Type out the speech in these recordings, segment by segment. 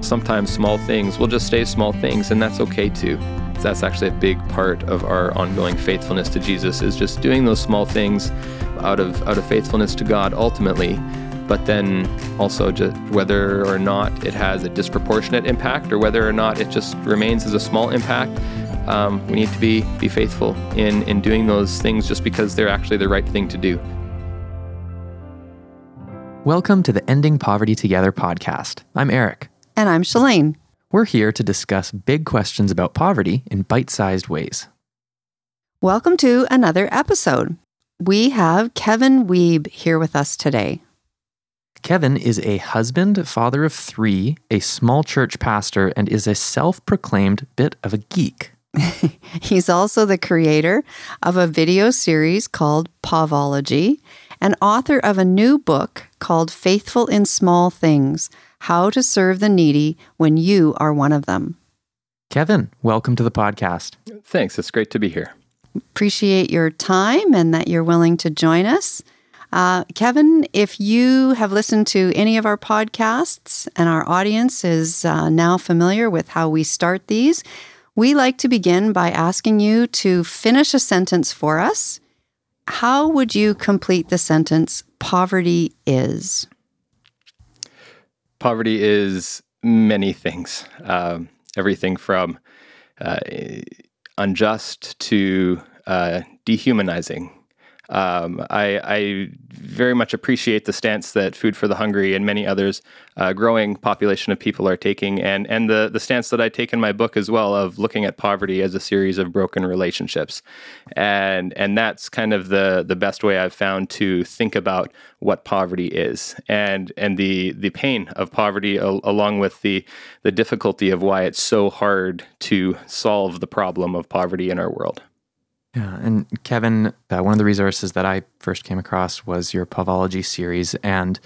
sometimes small things will just stay small things, and that's okay too. That's actually a big part of our ongoing faithfulness to Jesus is just doing those small things out of out of faithfulness to God ultimately, but then also just whether or not it has a disproportionate impact or whether or not it just remains as a small impact. Um, we need to be be faithful in in doing those things just because they're actually the right thing to do. Welcome to the Ending Poverty Together podcast. I'm Eric. And I'm Shalane. We're here to discuss big questions about poverty in bite sized ways. Welcome to another episode. We have Kevin Wiebe here with us today. Kevin is a husband, father of three, a small church pastor, and is a self proclaimed bit of a geek. He's also the creator of a video series called Povology and author of a new book called Faithful in Small Things how to serve the needy when you are one of them. Kevin, welcome to the podcast. Thanks. It's great to be here. Appreciate your time and that you're willing to join us. Uh, Kevin, if you have listened to any of our podcasts and our audience is uh, now familiar with how we start these, we like to begin by asking you to finish a sentence for us. How would you complete the sentence, poverty is? Poverty is many things. Um, everything from uh, unjust to uh, dehumanizing. Um, I, I, very much appreciate the stance that Food for the Hungry and many others, uh, growing population of people are taking, and and the the stance that I take in my book as well of looking at poverty as a series of broken relationships, and and that's kind of the the best way I've found to think about what poverty is, and and the the pain of poverty al- along with the the difficulty of why it's so hard to solve the problem of poverty in our world. Yeah, and Kevin, uh, one of the resources that I first came across was your Povology series, and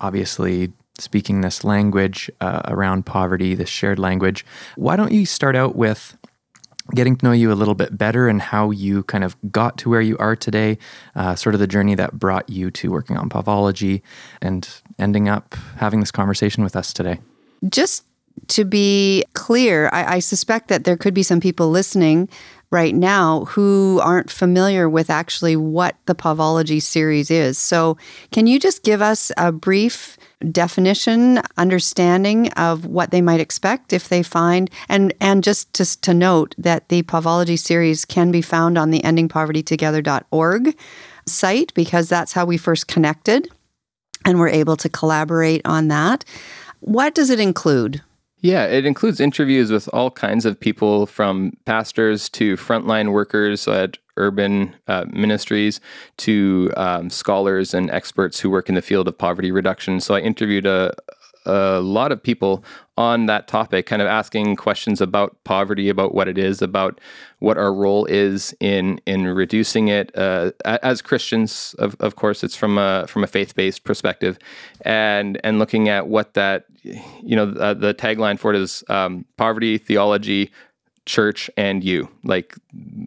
obviously speaking this language uh, around poverty, this shared language. Why don't you start out with getting to know you a little bit better and how you kind of got to where you are today, uh, sort of the journey that brought you to working on Povology and ending up having this conversation with us today? Just to be clear, I, I, suspect that there could be some people listening right now who aren't familiar with actually what the Povology series is. So, can you just give us a brief definition, understanding of what they might expect if they find and and just to, to note that the Povology series can be found on the endingpovertytogether.org site because that's how we first connected and we're able to collaborate on that. What does it include? Yeah, it includes interviews with all kinds of people from pastors to frontline workers at urban uh, ministries to um, scholars and experts who work in the field of poverty reduction. So I interviewed a, a lot of people on that topic, kind of asking questions about poverty, about what it is, about what our role is in in reducing it. Uh, as Christians, of, of course, it's from a from a faith based perspective, and and looking at what that you know uh, the tagline for it is um, poverty, theology, church, and you. Like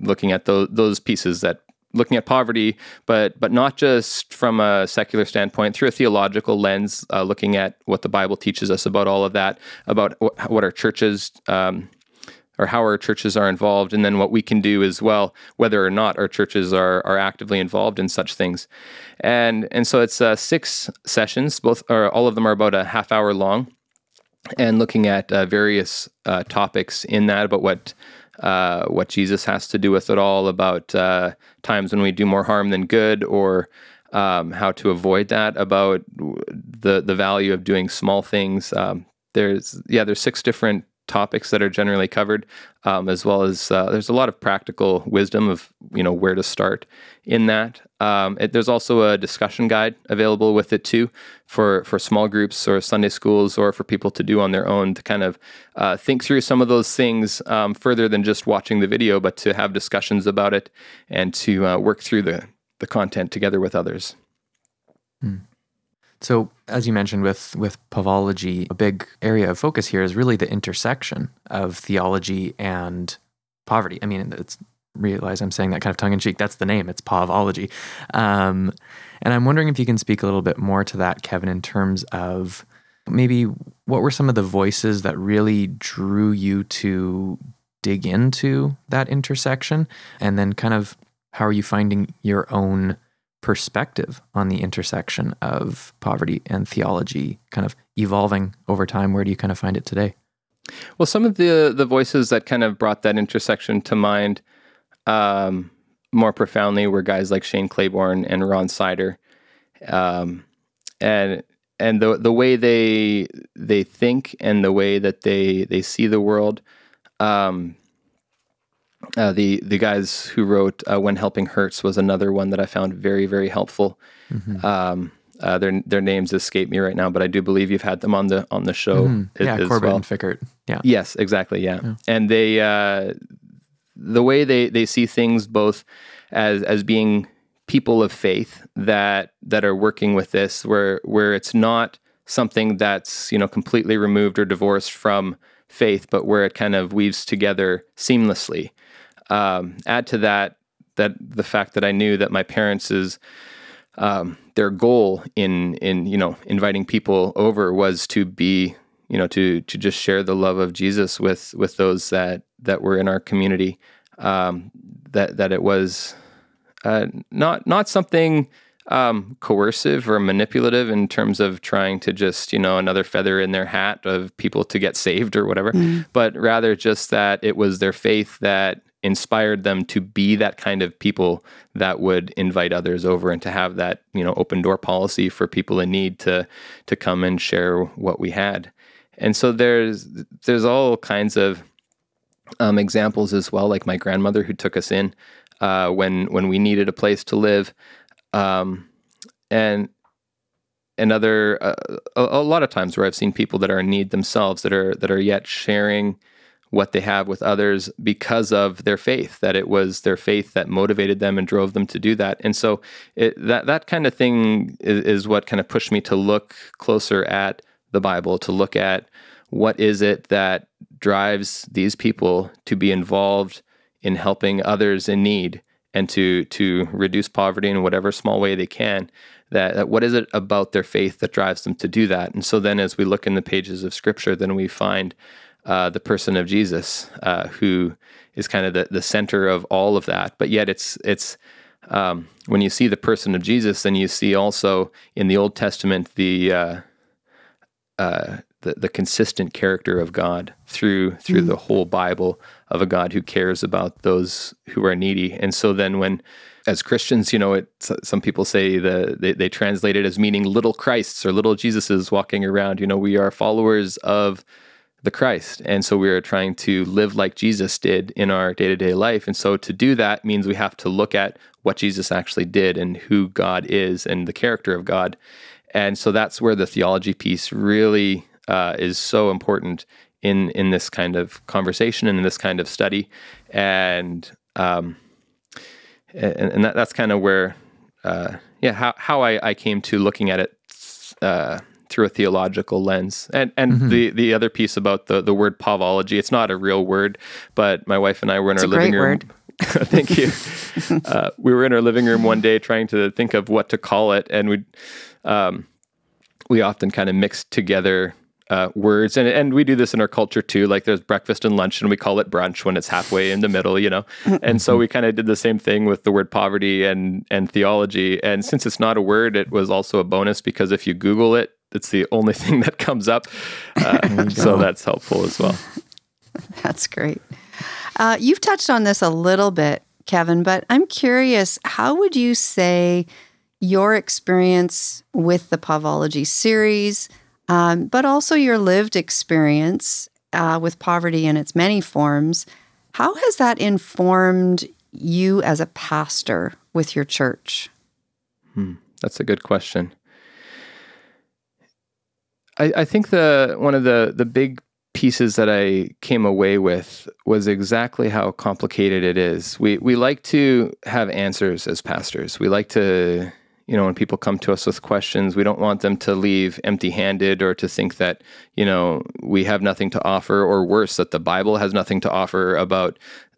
looking at those those pieces that looking at poverty, but but not just from a secular standpoint, through a theological lens, uh, looking at what the Bible teaches us about all of that, about what, what our churches. Um, or how our churches are involved, and then what we can do as well, whether or not our churches are are actively involved in such things, and and so it's uh, six sessions. Both or all of them are about a half hour long, and looking at uh, various uh, topics in that about what uh, what Jesus has to do with it all, about uh, times when we do more harm than good, or um, how to avoid that, about the the value of doing small things. Um, there's yeah, there's six different topics that are generally covered, um, as well as uh, there's a lot of practical wisdom of you know where to start in that. Um, it, there's also a discussion guide available with it too for for small groups or Sunday schools or for people to do on their own to kind of uh, think through some of those things um, further than just watching the video, but to have discussions about it and to uh, work through the the content together with others. Hmm. So, as you mentioned with with Povology, a big area of focus here is really the intersection of theology and poverty. I mean, it's realize I'm saying that kind of tongue in cheek. That's the name. It's Povology. Um, and I'm wondering if you can speak a little bit more to that, Kevin, in terms of maybe what were some of the voices that really drew you to dig into that intersection? And then, kind of, how are you finding your own perspective on the intersection of poverty and theology kind of evolving over time? Where do you kind of find it today? Well, some of the the voices that kind of brought that intersection to mind um, more profoundly were guys like Shane Claiborne and Ron Sider, um, and and the the way they they think and the way that they they see the world. Um, uh, the the guys who wrote uh, "When Helping Hurts" was another one that I found very very helpful. Mm-hmm. Um, uh, their their names escape me right now, but I do believe you've had them on the on the show. Mm-hmm. Yeah, as Corbett well. and Fikkert. Yeah. Yes, exactly. Yeah, yeah. and they uh, the way they they see things both as as being people of faith that that are working with this, where where it's not something that's you know completely removed or divorced from faith, but where it kind of weaves together seamlessly. Um, add to that that the fact that I knew that my parents is um, their goal in in you know inviting people over was to be you know to to just share the love of Jesus with with those that that were in our community. Um, that that it was uh, not not something um, coercive or manipulative in terms of trying to just you know another feather in their hat of people to get saved or whatever, mm. but rather just that it was their faith that inspired them to be that kind of people that would invite others over and to have that you know open door policy for people in need to to come and share what we had. And so there's there's all kinds of um, examples as well like my grandmother who took us in uh, when when we needed a place to live um, and another uh, a, a lot of times where I've seen people that are in need themselves that are that are yet sharing what they have with others because of their faith that it was their faith that motivated them and drove them to do that. And so it, that that kind of thing is, is, what kind of pushed me to look closer at the bible to look at what is it that drives these people to be involved in helping others in need and to to reduce poverty in whatever small way they can that, that what is it about their faith that drives them to do that? And so then as we look in the pages of scripture then we find uh, the person of Jesus, uh, who is kind of the, the center of all of that. But yet, it's it's um, when you see the person of Jesus, then you see also in the Old Testament the uh, uh the, the consistent character of God through through mm. the whole Bible of a God who cares about those who are needy. And so then when as Christians, you know, it, some people say the they, they translate it as meaning little Christs or little Jesuses walking around. You know, we are followers of the Christ. And so we are trying to live like Jesus did in our day to day life. And so to do that means we have to look at what Jesus actually did and who God is and the character of God. And so that's where the theology piece really uh, is so important in in this kind of conversation and in this kind of study. And um, and, and that, that's kind of where uh, yeah how how I, I came to looking at it uh, through a theological lens. And and mm-hmm. the the other piece about the the word povology, it's not a real word, but my wife and I were in it's our living room. Word. Thank you. uh, we were in our living room one day trying to think of what to call it, and we um, we often kind of mixed together uh, words, and and we do this in our culture too. Like there's breakfast and lunch, and we call it brunch when it's halfway in the middle, you know. and so we kind of did the same thing with the word poverty and and theology. And since it's not a word, it was also a bonus because if you Google it, it's the only thing that comes up. Uh, so that's helpful as well. That's great. Uh, you've touched on this a little bit, Kevin, but I'm curious how would you say your experience with the Povology series, um, but also your lived experience uh, with poverty in its many forms, how has that informed you as a pastor with your church? Hmm, that's a good question. I, I think the one of the the big pieces that I came away with was exactly how complicated it is. We we like to have answers as pastors. We like to you know when people come to us with questions, we don't want them to leave empty-handed or to think that, you know, we have nothing to offer or worse that the Bible has nothing to offer about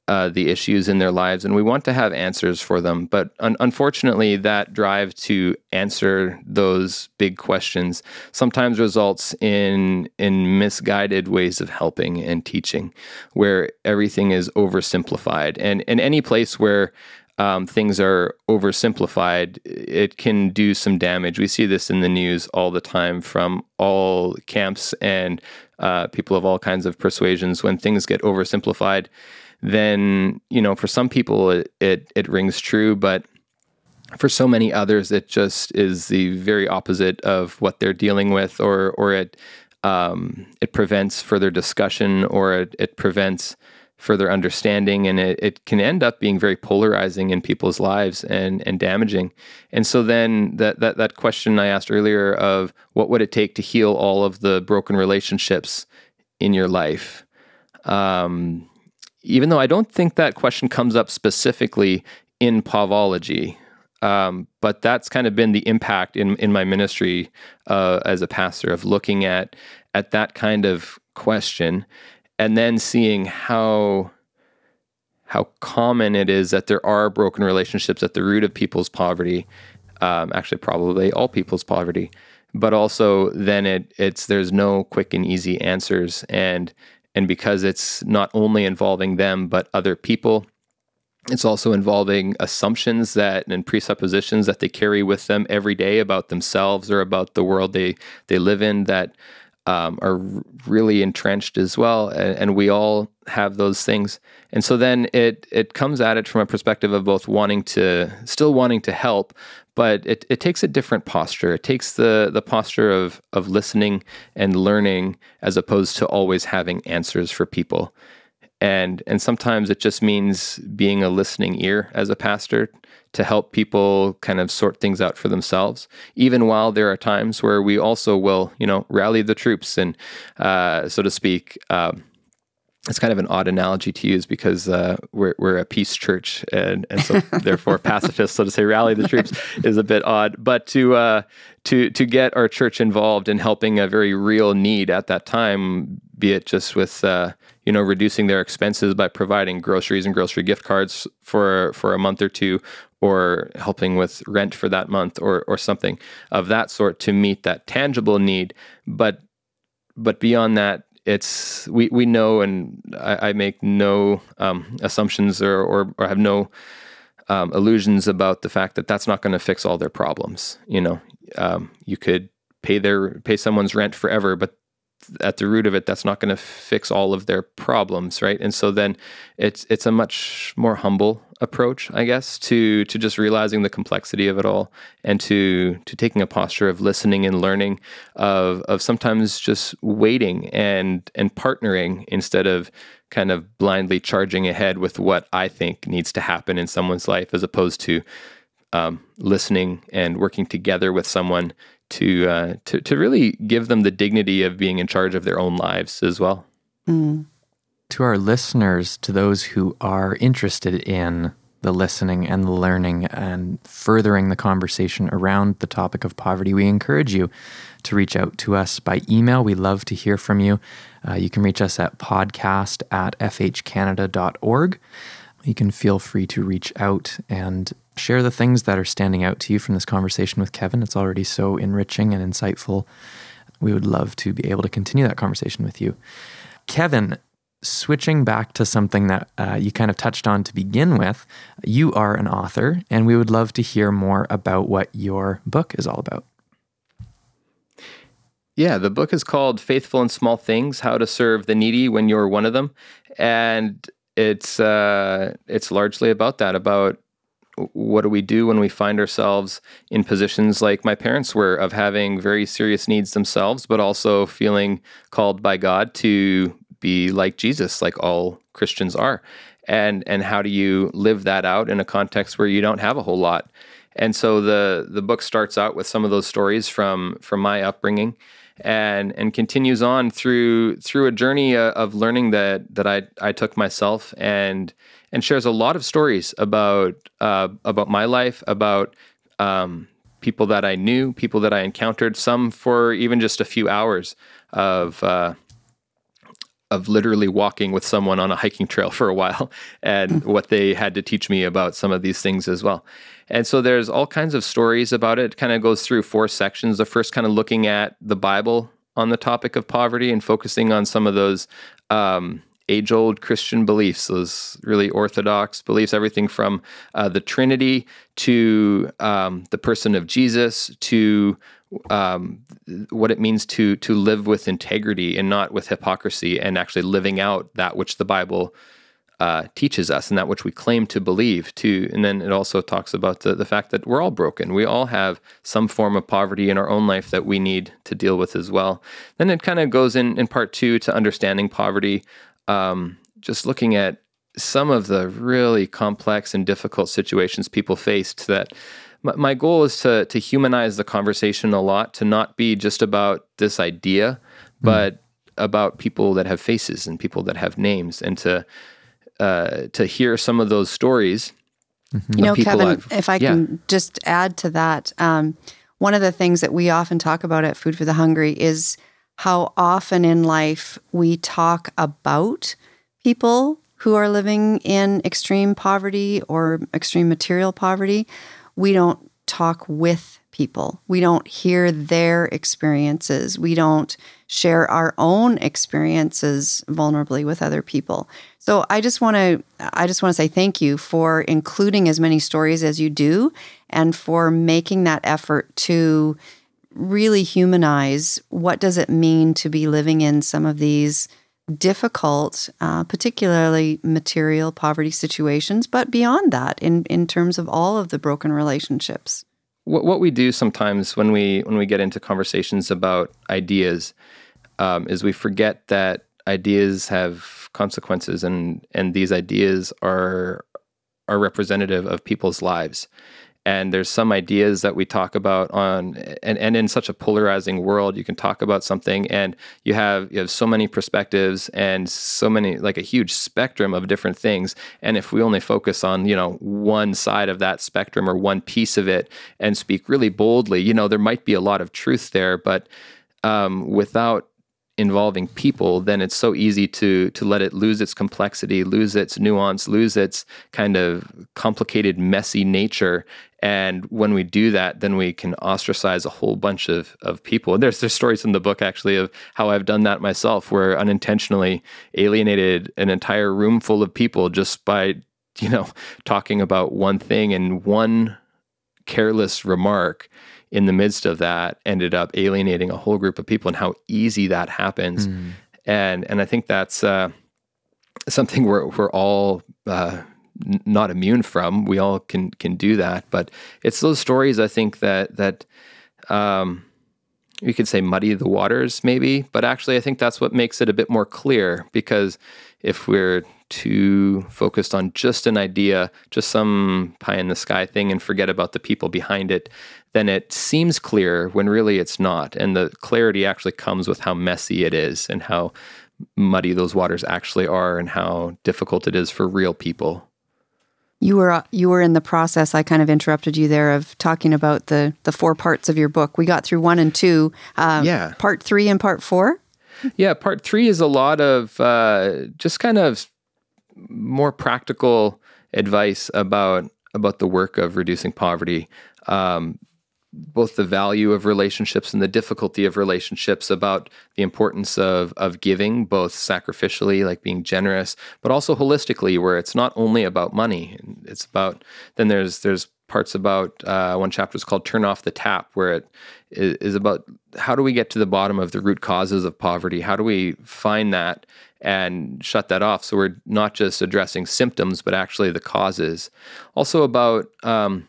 uh, the issues in their lives, and we want to have answers for them. But un- unfortunately, that drive to answer those big questions sometimes results in in misguided ways of helping and teaching, where everything is oversimplified. And in any place where um, things are oversimplified, it can do some damage. We see this in the news all the time from all camps and uh, people of all kinds of persuasions. When things get oversimplified, then you know for some people it, it, it rings true, but for so many others it just is the very opposite of what they're dealing with, or or it um, it prevents further discussion, or it, it prevents further understanding and it, it can end up being very polarizing in people's lives and and damaging. And so then that, that that question i asked earlier of what would it take to heal all of the broken relationships in your life? Um, even though I don't think that question comes up specifically in Povology, um, but that's kind of been the impact in in my ministry uh, as a pastor of looking at at that kind of question, and then seeing how how common it is that there are broken relationships at the root of people's poverty. Um, actually, probably all people's poverty, but also then it it's there's no quick and easy answers and and because it's not only involving them, but other people, it's also involving assumptions that and presuppositions that they carry with them every day about themselves or about the world they, they live in that um, are really entrenched as well. And, and, we all have those things. And so then it it comes at it from a perspective of both wanting to still wanting to help, but it, it takes a different posture. It takes the the posture of of listening and learning as opposed to always having answers for people. And and sometimes it just means being a listening ear as a pastor to help people kind of sort things out for themselves. Even while there are times where we also will, you know, rally the troops and, uh, so to speak. Um, it's kind of an odd analogy to use because uh, we're, we're a peace church and, and so therefore pacifist so to say rally the troops is a bit odd but to uh, to to get our church involved in helping a very real need at that time be it just with uh, you know reducing their expenses by providing groceries and grocery gift cards for for a month or two or helping with rent for that month or or something of that sort to meet that tangible need but but beyond that it's we we know, and I, I make no um, assumptions or, or, or have no um, illusions about the fact that that's not going to fix all their problems. You know, um, you could pay their pay someone's rent forever, but at the root of it, that's not going to fix all of their problems, right? And so then it's it's a much more humble approach, I guess, to to just realizing the complexity of it all, and to to taking a posture of listening and learning, of of sometimes just waiting and and partnering instead of kind of blindly charging ahead with what I think needs to happen in someone's life, as opposed to um, listening and working together with someone to uh, to to really give them the dignity of being in charge of their own lives as well. Mm. To our listeners, to those who are interested in the listening and the learning and furthering the conversation around the topic of poverty, we encourage you to reach out to us by email. We love to hear from you. Uh, you can reach us at podcast at fhcanada.org. You can feel free to reach out and share the things that are standing out to you from this conversation with Kevin. It's already so enriching and insightful. We would love to be able to continue that conversation with you. Kevin, switching back to something that uh, you kind of touched on to begin with, you are an author, and we would love to hear more about what your book is all about. Yeah, the book is called Faithful in Small Things How to Serve the Needy When You're One of Them. And it's uh, it's largely about that, about what do we do when we find ourselves in positions like my parents were of having very serious needs themselves, but also feeling called by God to be like Jesus, like all Christians are. And and how do you live that out in a context where you don't have a whole lot? And so the the book starts out with some of those stories from from my upbringing and and continues on through through a journey uh, of learning that that I I took myself and and shares a lot of stories about uh, about my life, about um, people that I knew, people that I encountered, some for even just a few hours of uh, of literally walking with someone on a hiking trail for a while and what they had to teach me about some of these things as well. And so there's all kinds of stories about it. it kind of goes through four sections. The first kind of looking at the Bible on the topic of poverty and focusing on some of those um, age old Christian beliefs, those really orthodox beliefs, everything from uh, the Trinity to um, the person of Jesus to um, what it means to to live with integrity and not with hypocrisy, and actually living out that which the Bible uh, teaches us and that which we claim to believe. To and then it also talks about the the fact that we're all broken. We all have some form of poverty in our own life that we need to deal with as well. Then it kind of goes in in part two to understanding poverty, um, just looking at some of the really complex and difficult situations people faced that my goal is to to humanize the conversation a lot, to not be just about this idea, mm-hmm. but mm. about people that have faces and people that have names, and to uh, to hear some of those stories. Mm-hmm. You know, Kevin, I've, if I yeah. can just add to that, um, one of the things that we often talk about at Food for the Hungry is how often in life we talk about people who are living in extreme poverty or extreme material poverty, we don't talk with people. We don't hear their experiences. We don't share our own experiences vulnerably with other people. So I just want to I just want to say thank you for including as many stories as you do and for making that effort to really humanize what does it mean to be living in some of these difficult, uh, particularly material poverty situations, but beyond that, in, in terms of all of the broken relationships. What, what we do sometimes when we when we get into conversations about ideas um, is we forget that ideas have consequences, and and these ideas are are representative of people's lives. And there's some ideas that we talk about on and, and in such a polarizing world you can talk about something and you have you have so many perspectives and so many like a huge spectrum of different things. And if we only focus on you know one side of that spectrum or one piece of it and speak really boldly you know there might be a lot of truth there. But um, without involving people, then it's so easy to to let it lose its complexity, lose its nuance, lose its kind of complicated, messy nature. And when we do that, then we can ostracize a whole bunch of, of people. And there's there's stories in the book actually of how I've done that myself, where unintentionally alienated an entire room full of people just by you know talking about one thing and one careless remark in the midst of that ended up alienating a whole group of people and how easy that happens. Mm. And and I think that's uh, something we're we're all uh, n- not immune from. We all can can do that, but it's those stories I think that that um, you could say muddy the waters maybe, but actually I think that's what makes it a bit more clear because if we're too focused on just an idea, just some pie in the sky thing, and forget about the people behind it, then it seems clear when really it's not. And the clarity actually comes with how messy it is and how muddy those waters actually are and how difficult it is for real people. You were you were in the process. I kind of interrupted you there of talking about the the four parts of your book. We got through one and two. Uh, yeah. Part three and part four. Yeah, part three is a lot of uh, just kind of more practical advice about about the work of reducing poverty. Um, both the value of relationships and the difficulty of relationships, about the importance of of giving, both sacrificially, like being generous, but also holistically, where it's not only about money. It's about then there's there's parts about uh, one chapter is called "Turn Off the Tap," where it is about how do we get to the bottom of the root causes of poverty? How do we find that and shut that off. So we're not just addressing symptoms, but actually the causes. Also about um,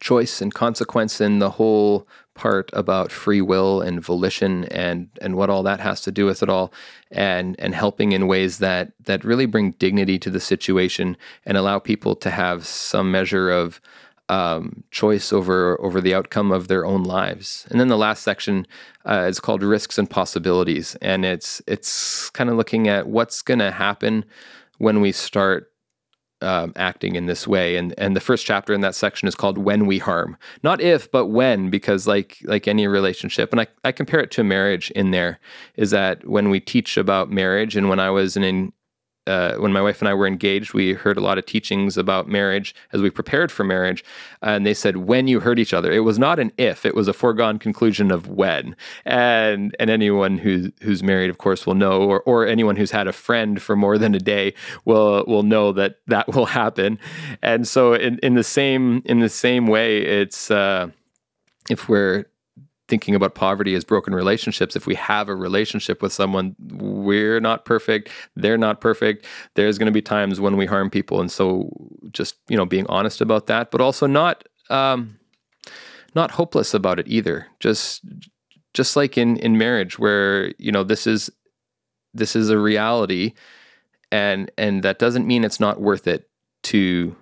choice and consequence and the whole part about free will and volition and and what all that has to do with it all and and helping in ways that that really bring dignity to the situation and allow people to have some measure of um, choice over over the outcome of their own lives. And then the last section uh, is called risks and possibilities, and it's it's kind of looking at what's going to happen when we start um, acting in this way. And and the first chapter in that section is called "When We Harm," not if, but when, because like like any relationship, and I I compare it to marriage. In there is that when we teach about marriage, and when I was in uh, when my wife and I were engaged, we heard a lot of teachings about marriage as we prepared for marriage. And they said, when you hurt each other, it was not an if, it was a foregone conclusion of when. And and anyone who's who's married, of course, will know, or, or anyone who's had a friend for more than a day will will know that that will happen. And so in, in the same in the same way, it's uh, if we're thinking about poverty as broken relationships. If we have a relationship with someone we're not perfect they're not perfect there's going to be times when we harm people. And so just you know being honest about that but also not um, not hopeless about it either. Just just like in in marriage where you know this is this is a reality and and that doesn't mean it's not worth it to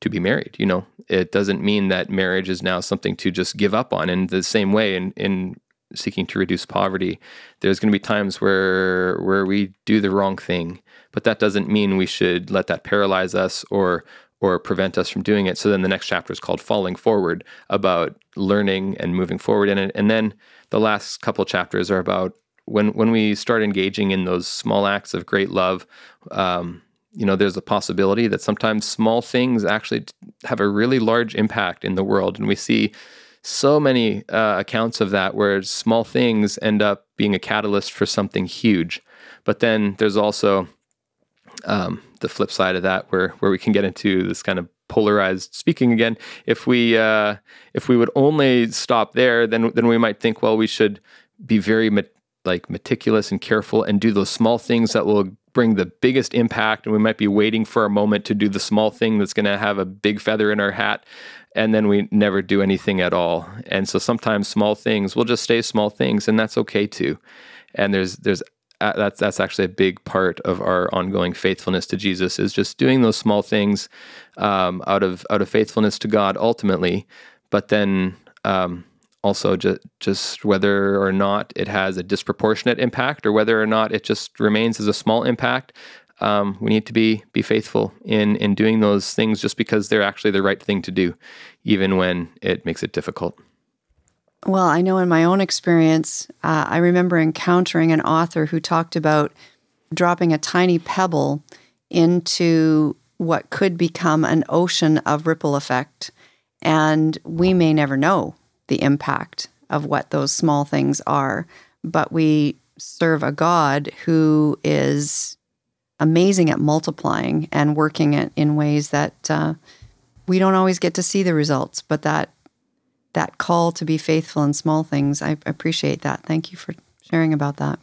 to be married. You know, it doesn't mean that marriage is now something to just give up on. In the same way, in in seeking to reduce poverty, there's going to be times where where we do the wrong thing, but that doesn't mean we should let that paralyze us or or prevent us from doing it. So then the next chapter is called Falling Forward, about learning and moving forward in it. And then the last couple chapters are about when when we start engaging in those small acts of great love. Um, you know, there's a possibility that sometimes small things actually have a really large impact in the world. And we see so many uh, accounts of that where small things end up being a catalyst for something huge. But then there's also um, the flip side of that where, where we can get into this kind of polarized speaking again. If we, uh, if we would only stop there, then, then we might think, well, we should be very like meticulous and careful and do those small things that will bring the biggest impact and we might be waiting for a moment to do the small thing that's going to have a big feather in our hat and then we never do anything at all. And so sometimes small things will just stay small things and that's okay too. And there's there's uh, that's that's actually a big part of our ongoing faithfulness to Jesus is just doing those small things um, out of out of faithfulness to God ultimately, but then um, also just just whether or not it has a disproportionate impact or whether or not it just remains as a small impact um, we need to be be faithful in in doing those things just because they're actually the right thing to do even when it makes it difficult. Well i know in my own experience uh, i remember encountering an author who talked about dropping a tiny pebble into what could become an ocean of ripple effect. And we may never know the impact of what those small things are. But we serve a God who is amazing at multiplying and working it in ways that uh, we don't always get to see the results. But that that call to be faithful in small things, I appreciate that. Thank you for sharing about that.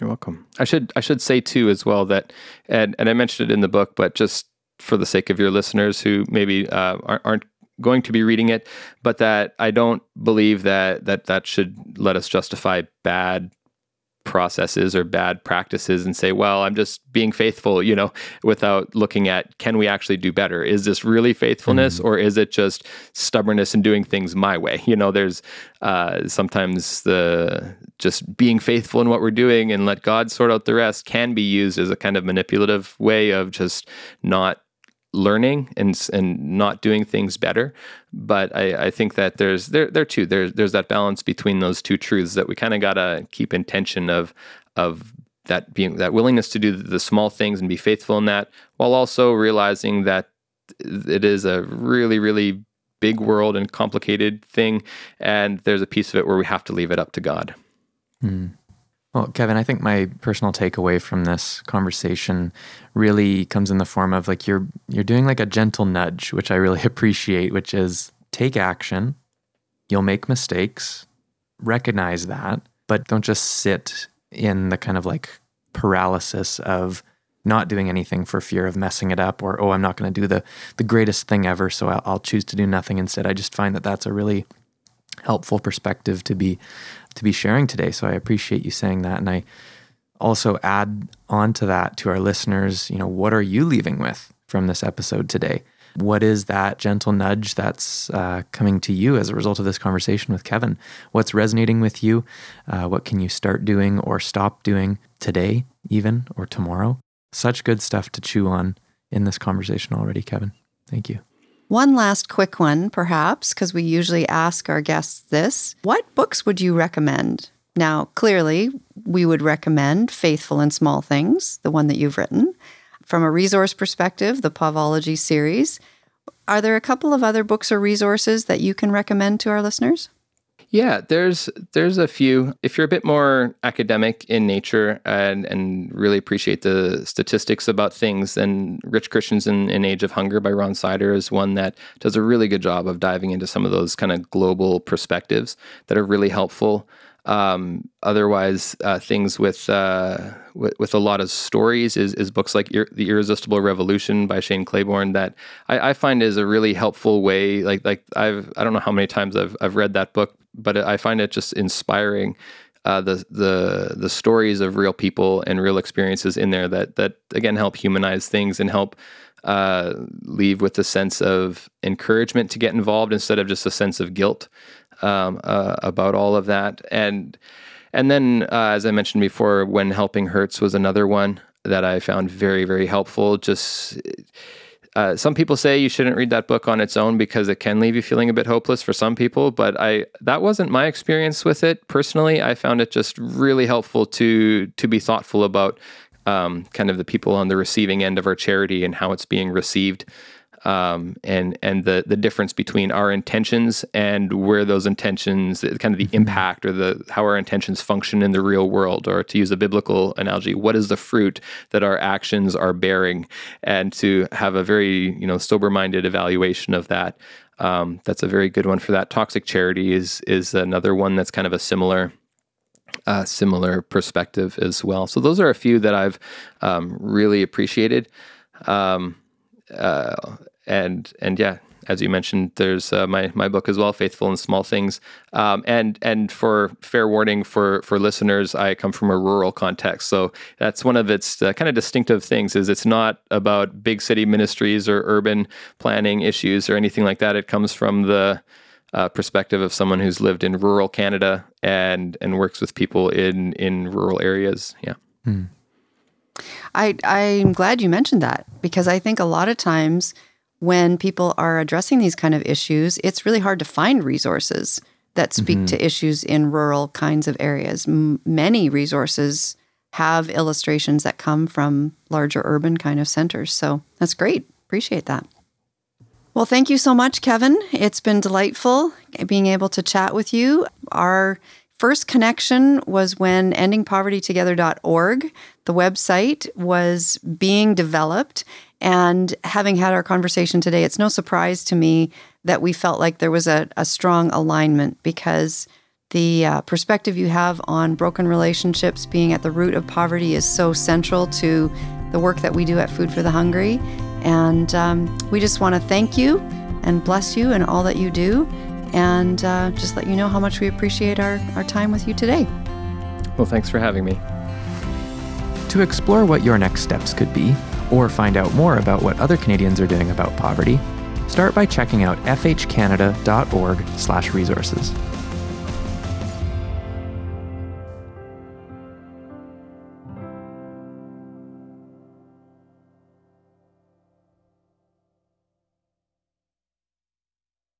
You're welcome. I should I should say too as well that and and I mentioned it in the book, but just for the sake of your listeners who maybe uh, aren't going to be reading it, but that I don't believe that that that should let us justify bad processes or bad practices and say, well, I'm just being faithful, you know, without looking at can we actually do better? Is this really faithfulness mm-hmm. or is it just stubbornness and doing things my way? You know, there's uh, sometimes the just being faithful in what we're doing and let God sort out the rest can be used as a kind of manipulative way of just not learning and and not doing things better. But I, I think that there's there there too there's there's that balance between those two truths that we kind of gotta keep in tension of of that being that willingness to do the small things and be faithful in that, while also realizing that it is a really really big world and complicated thing, and there's a piece of it where we have to leave it up to God. Mm. Well, Kevin, I think my personal takeaway from this conversation really comes in the form of like you're you're doing like a gentle nudge, which I really appreciate, which is take action. You'll make mistakes, recognize that, but don't just sit in the kind of like paralysis of not doing anything for fear of messing it up or oh i'm not going to do the the greatest thing ever so I'll, I'll choose to do nothing instead i just find that that's a really helpful perspective to be to be sharing today. So I appreciate you saying that. And I also add on to that to our listeners, you know, what are you leaving with from this episode today? What is that gentle nudge that's uh, coming to you as a result of this conversation with Kevin? What's resonating with you? Uh, what can you start doing or stop doing today, even or tomorrow? Such good stuff to chew on in this conversation already, Kevin. Thank you. One last quick one, perhaps, because we usually ask our guests this. What books would you recommend? Now, clearly, we would recommend Faithful in Small Things, the one that you've written. From a resource perspective, the Povology series. Are there a couple of other books or resources that you can recommend to our listeners? Yeah, there's there's a few. If you're a bit more academic in nature and and really appreciate the statistics about things, then Rich Christians in, in Age of Hunger by Ron Sider is one that does a really good job of diving into some of those kind of global perspectives that are really helpful. Um, otherwise, uh, things with, uh, with, with a lot of stories is, is books like Ir- The Irresistible Revolution by Shane Claiborne that I, I, find is a really helpful way. Like like I've I don't know how many times I've I've read that book, but I find it just inspiring. Uh, the the the stories of real people and real experiences in there that that again help humanize things and help uh, leave with a sense of encouragement to get involved instead of just a sense of guilt um, uh, about all of that. And and then, uh, as I mentioned before, when helping hurts was another one that I found very very helpful. Just uh, some people say you shouldn't read that book on its own because it can leave you feeling a bit hopeless for some people, but I that wasn't my experience with it personally. I found it just really helpful to to be thoughtful about um, kind of the people on the receiving end of our charity and how it's being received um, and and the the difference between our intentions and where those intentions, kind of the mm-hmm. impact or the how our intentions function in the real world, or to use a biblical analogy, what is the fruit that our actions are bearing, and to have a very you know sober minded evaluation of that. Um, that's a very good one for that. Toxic charity is is another one that's kind of a similar uh, similar perspective as well. So those are a few that I've um, really appreciated. Um, uh, and and yeah, as you mentioned, there's uh, my my book as well, Faithful in Small Things. Um, and and for fair warning for for listeners, I come from a rural context, so that's one of its uh, kind of distinctive things. Is it's not about big city ministries or urban planning issues or anything like that. It comes from the uh, perspective of someone who's lived in rural Canada and and works with people in in rural areas. Yeah. Hmm. I I'm glad you mentioned that because I think a lot of times when people are addressing these kind of issues, it's really hard to find resources that speak mm-hmm. to issues in rural kinds of areas. M- many resources have illustrations that come from larger urban kind of centers. So that's great. Appreciate that. Well, thank you so much, Kevin. It's been delightful being able to chat with you. Our first connection was when endingpovertytogether.org, the website, was being developed. And having had our conversation today, it's no surprise to me that we felt like there was a, a strong alignment because the uh, perspective you have on broken relationships being at the root of poverty is so central to the work that we do at Food for the Hungry. And um, we just want to thank you and bless you and all that you do, and uh, just let you know how much we appreciate our, our time with you today. Well, thanks for having me. To explore what your next steps could be, or find out more about what other Canadians are doing about poverty, start by checking out fhcanada.org/resources.